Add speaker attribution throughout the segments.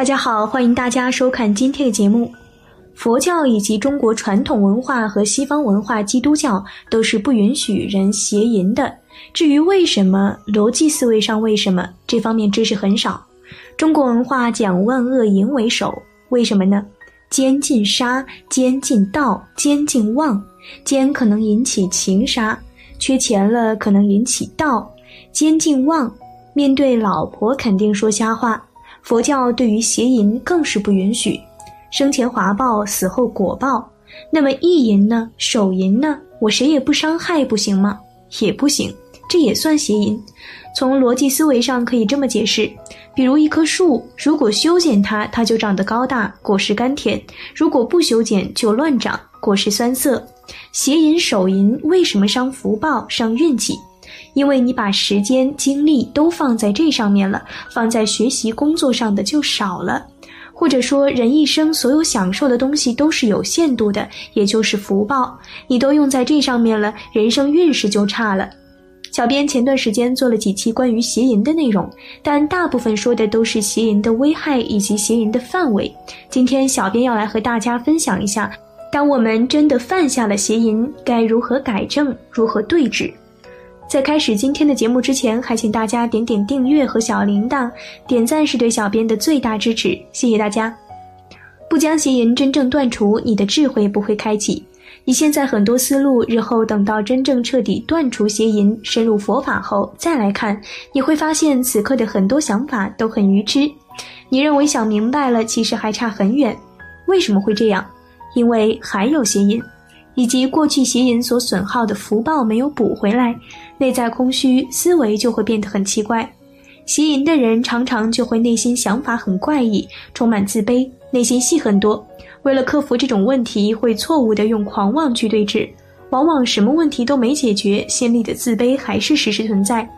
Speaker 1: 大家好，欢迎大家收看今天的节目。佛教以及中国传统文化和西方文化基督教都是不允许人邪淫的。至于为什么，逻辑思维上为什么这方面知识很少。中国文化讲万恶淫为首，为什么呢？奸禁杀，奸禁盗，奸禁妄。奸可能引起情杀，缺钱了可能引起盗。奸禁妄，面对老婆肯定说瞎话。佛教对于邪淫更是不允许，生前华报，死后果报。那么意淫呢？手淫呢？我谁也不伤害，不行吗？也不行，这也算邪淫。从逻辑思维上可以这么解释：比如一棵树，如果修剪它，它就长得高大，果实甘甜；如果不修剪，就乱长，果实酸涩。邪淫、手淫为什么伤福报、伤运气？因为你把时间精力都放在这上面了，放在学习工作上的就少了，或者说人一生所有享受的东西都是有限度的，也就是福报，你都用在这上面了，人生运势就差了。小编前段时间做了几期关于邪淫的内容，但大部分说的都是邪淫的危害以及邪淫的范围。今天小编要来和大家分享一下，当我们真的犯下了邪淫，该如何改正，如何对治。在开始今天的节目之前，还请大家点点订阅和小铃铛，点赞是对小编的最大支持，谢谢大家。不将邪淫真正断除，你的智慧不会开启。你现在很多思路，日后等到真正彻底断除邪淫，深入佛法后再来看，你会发现此刻的很多想法都很愚痴。你认为想明白了，其实还差很远。为什么会这样？因为还有邪淫。以及过去邪淫所损耗的福报没有补回来，内在空虚，思维就会变得很奇怪。邪淫的人常常就会内心想法很怪异，充满自卑，内心戏很多。为了克服这种问题，会错误的用狂妄去对峙，往往什么问题都没解决，心里的自卑还是时时存在。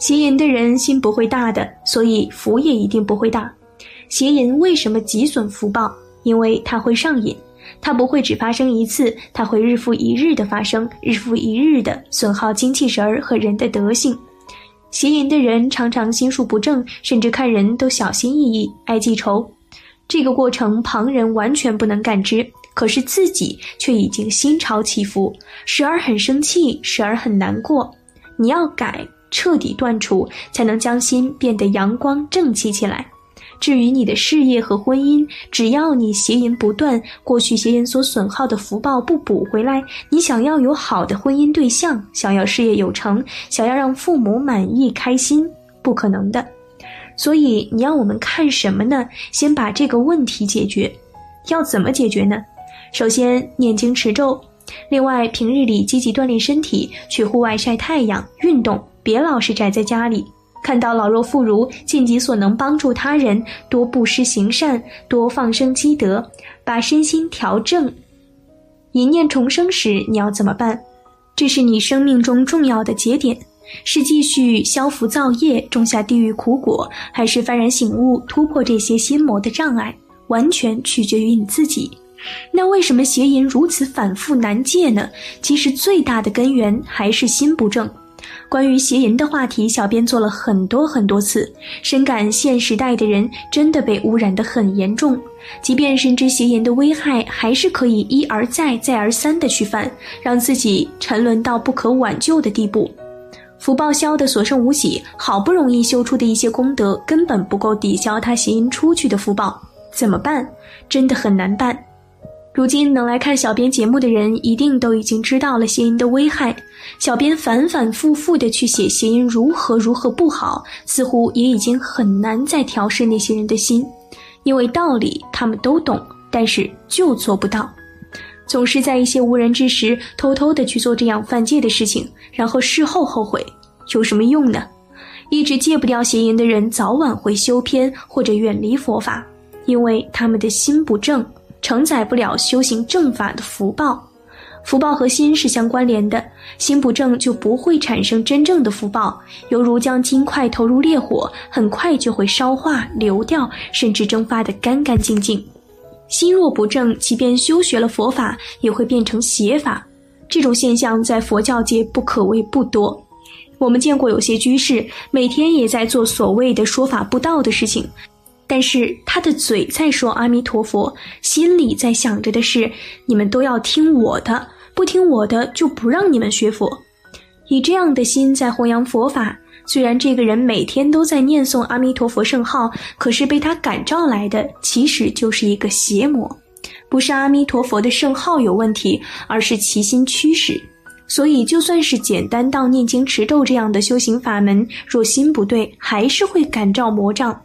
Speaker 1: 邪淫的人心不会大的，所以福也一定不会大。邪淫为什么极损福报？因为它会上瘾。它不会只发生一次，它会日复一日的发生，日复一日的损耗精气神儿和人的德性。邪淫的人常常心术不正，甚至看人都小心翼翼，爱记仇。这个过程旁人完全不能感知，可是自己却已经心潮起伏，时而很生气，时而很难过。你要改，彻底断除，才能将心变得阳光正气起来。至于你的事业和婚姻，只要你邪淫不断，过去邪淫所损耗的福报不补回来，你想要有好的婚姻对象，想要事业有成，想要让父母满意开心，不可能的。所以你要我们看什么呢？先把这个问题解决。要怎么解决呢？首先念经持咒，另外平日里积极锻炼身体，去户外晒太阳、运动，别老是宅在家里。看到老弱妇孺，尽己所能帮助他人，多布施行善，多放生积德，把身心调正。一念重生时，你要怎么办？这是你生命中重要的节点，是继续消福造业，种下地狱苦果，还是幡然醒悟，突破这些心魔的障碍？完全取决于你自己。那为什么邪淫如此反复难戒呢？其实最大的根源还是心不正。关于邪淫的话题，小编做了很多很多次，深感现时代的人真的被污染得很严重。即便深知邪淫的危害，还是可以一而再、再而三的去犯，让自己沉沦到不可挽救的地步。福报消的所剩无几，好不容易修出的一些功德，根本不够抵消他邪淫出去的福报，怎么办？真的很难办。如今能来看小编节目的人，一定都已经知道了谐音的危害。小编反反复复的去写谐音如何如何不好，似乎也已经很难再调试那些人的心，因为道理他们都懂，但是就做不到，总是在一些无人之时偷偷的去做这样犯戒的事情，然后事后后悔，有什么用呢？一直戒不掉邪淫的人，早晚会修偏或者远离佛法，因为他们的心不正。承载不了修行正法的福报，福报和心是相关联的，心不正就不会产生真正的福报。犹如将金块投入烈火，很快就会烧化流掉，甚至蒸发得干干净净。心若不正，即便修学了佛法，也会变成邪法。这种现象在佛教界不可谓不多。我们见过有些居士每天也在做所谓的说法不道的事情。但是他的嘴在说阿弥陀佛，心里在想着的是你们都要听我的，不听我的就不让你们学佛。以这样的心在弘扬佛法，虽然这个人每天都在念诵阿弥陀佛圣号，可是被他感召来的其实就是一个邪魔，不是阿弥陀佛的圣号有问题，而是其心驱使。所以，就算是简单到念经持咒这样的修行法门，若心不对，还是会感召魔障。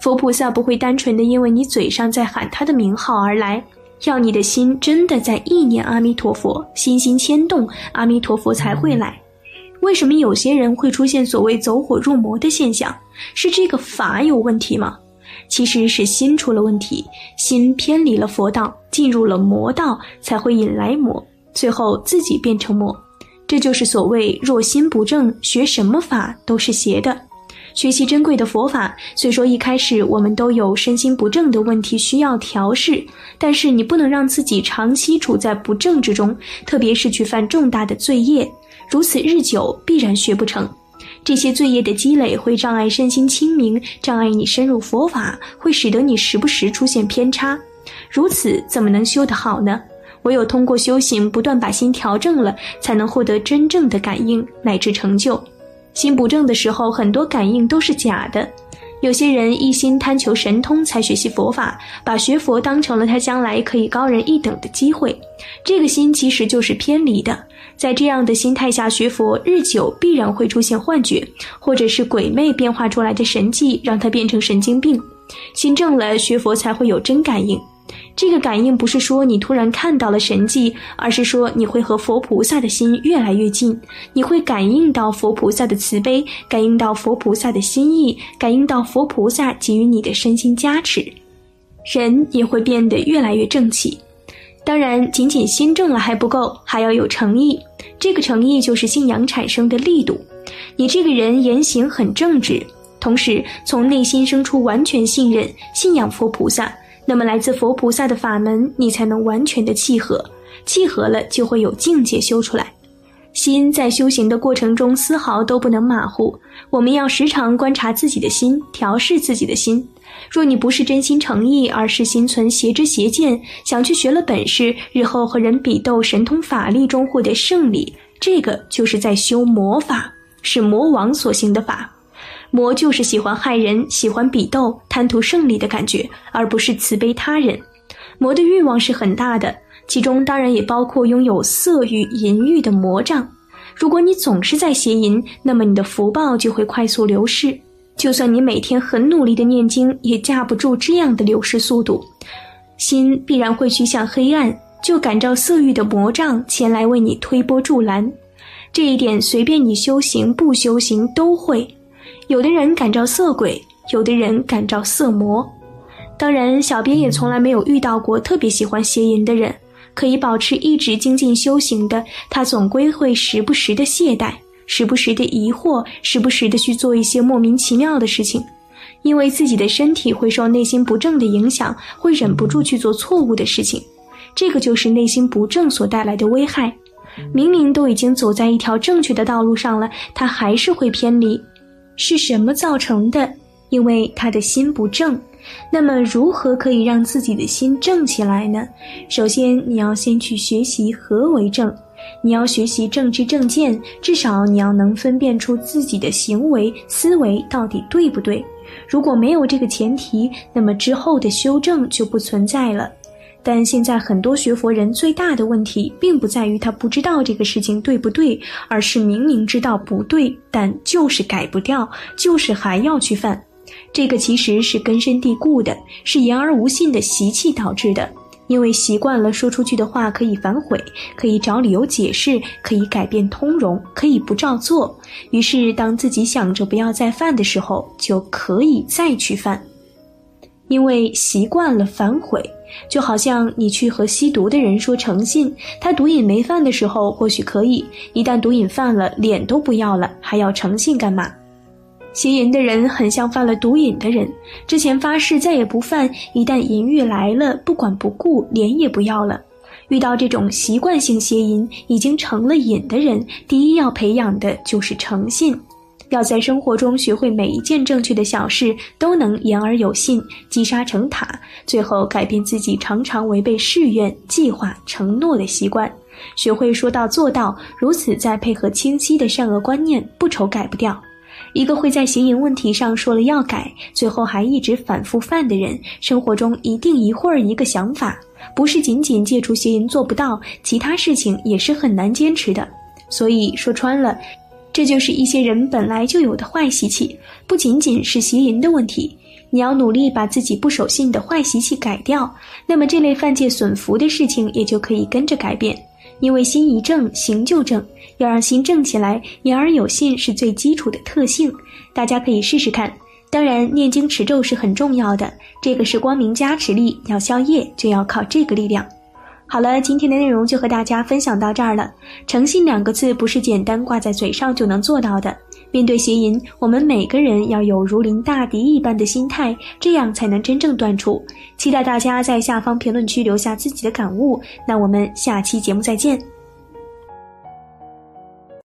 Speaker 1: 佛菩萨不会单纯的因为你嘴上在喊他的名号而来。要你的心真的在意念阿弥陀佛，心心牵动阿弥陀佛才会来。为什么有些人会出现所谓走火入魔的现象？是这个法有问题吗？其实是心出了问题，心偏离了佛道，进入了魔道，才会引来魔，最后自己变成魔。这就是所谓若心不正，学什么法都是邪的。学习珍贵的佛法，虽说一开始我们都有身心不正的问题需要调试，但是你不能让自己长期处在不正之中，特别是去犯重大的罪业，如此日久必然学不成。这些罪业的积累会障碍身心清明，障碍你深入佛法，会使得你时不时出现偏差。如此怎么能修得好呢？唯有通过修行，不断把心调正了，才能获得真正的感应乃至成就。心不正的时候，很多感应都是假的。有些人一心贪求神通才学习佛法，把学佛当成了他将来可以高人一等的机会。这个心其实就是偏离的。在这样的心态下学佛，日久必然会出现幻觉，或者是鬼魅变化出来的神迹，让他变成神经病。心正了，学佛才会有真感应。这个感应不是说你突然看到了神迹，而是说你会和佛菩萨的心越来越近，你会感应到佛菩萨的慈悲，感应到佛菩萨的心意，感应到佛菩萨给予你的身心加持，人也会变得越来越正气。当然，仅仅心正了还不够，还要有诚意。这个诚意就是信仰产生的力度。你这个人言行很正直，同时从内心生出完全信任、信仰佛菩萨。那么，来自佛菩萨的法门，你才能完全的契合，契合了就会有境界修出来。心在修行的过程中丝毫都不能马虎，我们要时常观察自己的心，调试自己的心。若你不是真心诚意，而是心存邪知邪见，想去学了本事，日后和人比斗神通法力中获得胜利，这个就是在修魔法，是魔王所行的法。魔就是喜欢害人，喜欢比斗，贪图胜利的感觉，而不是慈悲他人。魔的欲望是很大的，其中当然也包括拥有色欲、淫欲的魔障。如果你总是在邪淫，那么你的福报就会快速流逝。就算你每天很努力的念经，也架不住这样的流逝速度。心必然会趋向黑暗，就感召色欲的魔障前来为你推波助澜。这一点，随便你修行不修行都会。有的人感召色鬼，有的人感召色魔。当然，小编也从来没有遇到过特别喜欢邪淫的人。可以保持一直精进修行的，他总归会时不时的懈怠，时不时的疑惑，时不时的去做一些莫名其妙的事情，因为自己的身体会受内心不正的影响，会忍不住去做错误的事情。这个就是内心不正所带来的危害。明明都已经走在一条正确的道路上了，他还是会偏离。是什么造成的？因为他的心不正。那么，如何可以让自己的心正起来呢？首先，你要先去学习何为正，你要学习正知正见，至少你要能分辨出自己的行为思维到底对不对。如果没有这个前提，那么之后的修正就不存在了。但现在很多学佛人最大的问题，并不在于他不知道这个事情对不对，而是明明知道不对，但就是改不掉，就是还要去犯。这个其实是根深蒂固的，是言而无信的习气导致的。因为习惯了说出去的话可以反悔，可以找理由解释，可以改变通融，可以不照做。于是，当自己想着不要再犯的时候，就可以再去犯。因为习惯了反悔。就好像你去和吸毒的人说诚信，他毒瘾没犯的时候或许可以，一旦毒瘾犯了，脸都不要了，还要诚信干嘛？邪淫的人很像犯了毒瘾的人，之前发誓再也不犯，一旦淫欲来了，不管不顾，脸也不要了。遇到这种习惯性邪淫已经成了瘾的人，第一要培养的就是诚信。要在生活中学会每一件正确的小事都能言而有信，积沙成塔，最后改变自己常常违背誓愿、计划、承诺的习惯，学会说到做到，如此再配合清晰的善恶观念，不愁改不掉。一个会在邪淫问题上说了要改，最后还一直反复犯的人，生活中一定一会儿一个想法，不是仅仅戒除邪淫做不到，其他事情也是很难坚持的。所以说穿了，这就是一些人本来就有的坏习气，不仅仅是邪淫的问题。你要努力把自己不守信的坏习气改掉，那么这类犯戒损福的事情也就可以跟着改变。因为心一正，行就正。要让心正起来，言而有信是最基础的特性。大家可以试试看。当然，念经持咒是很重要的，这个是光明加持力，要消业就要靠这个力量。好了，今天的内容就和大家分享到这儿了。诚信两个字不是简单挂在嘴上就能做到的。面对邪淫，我们每个人要有如临大敌一般的心态，这样才能真正断除。期待大家在下方评论区留下自己的感悟。那我们下期节目再见。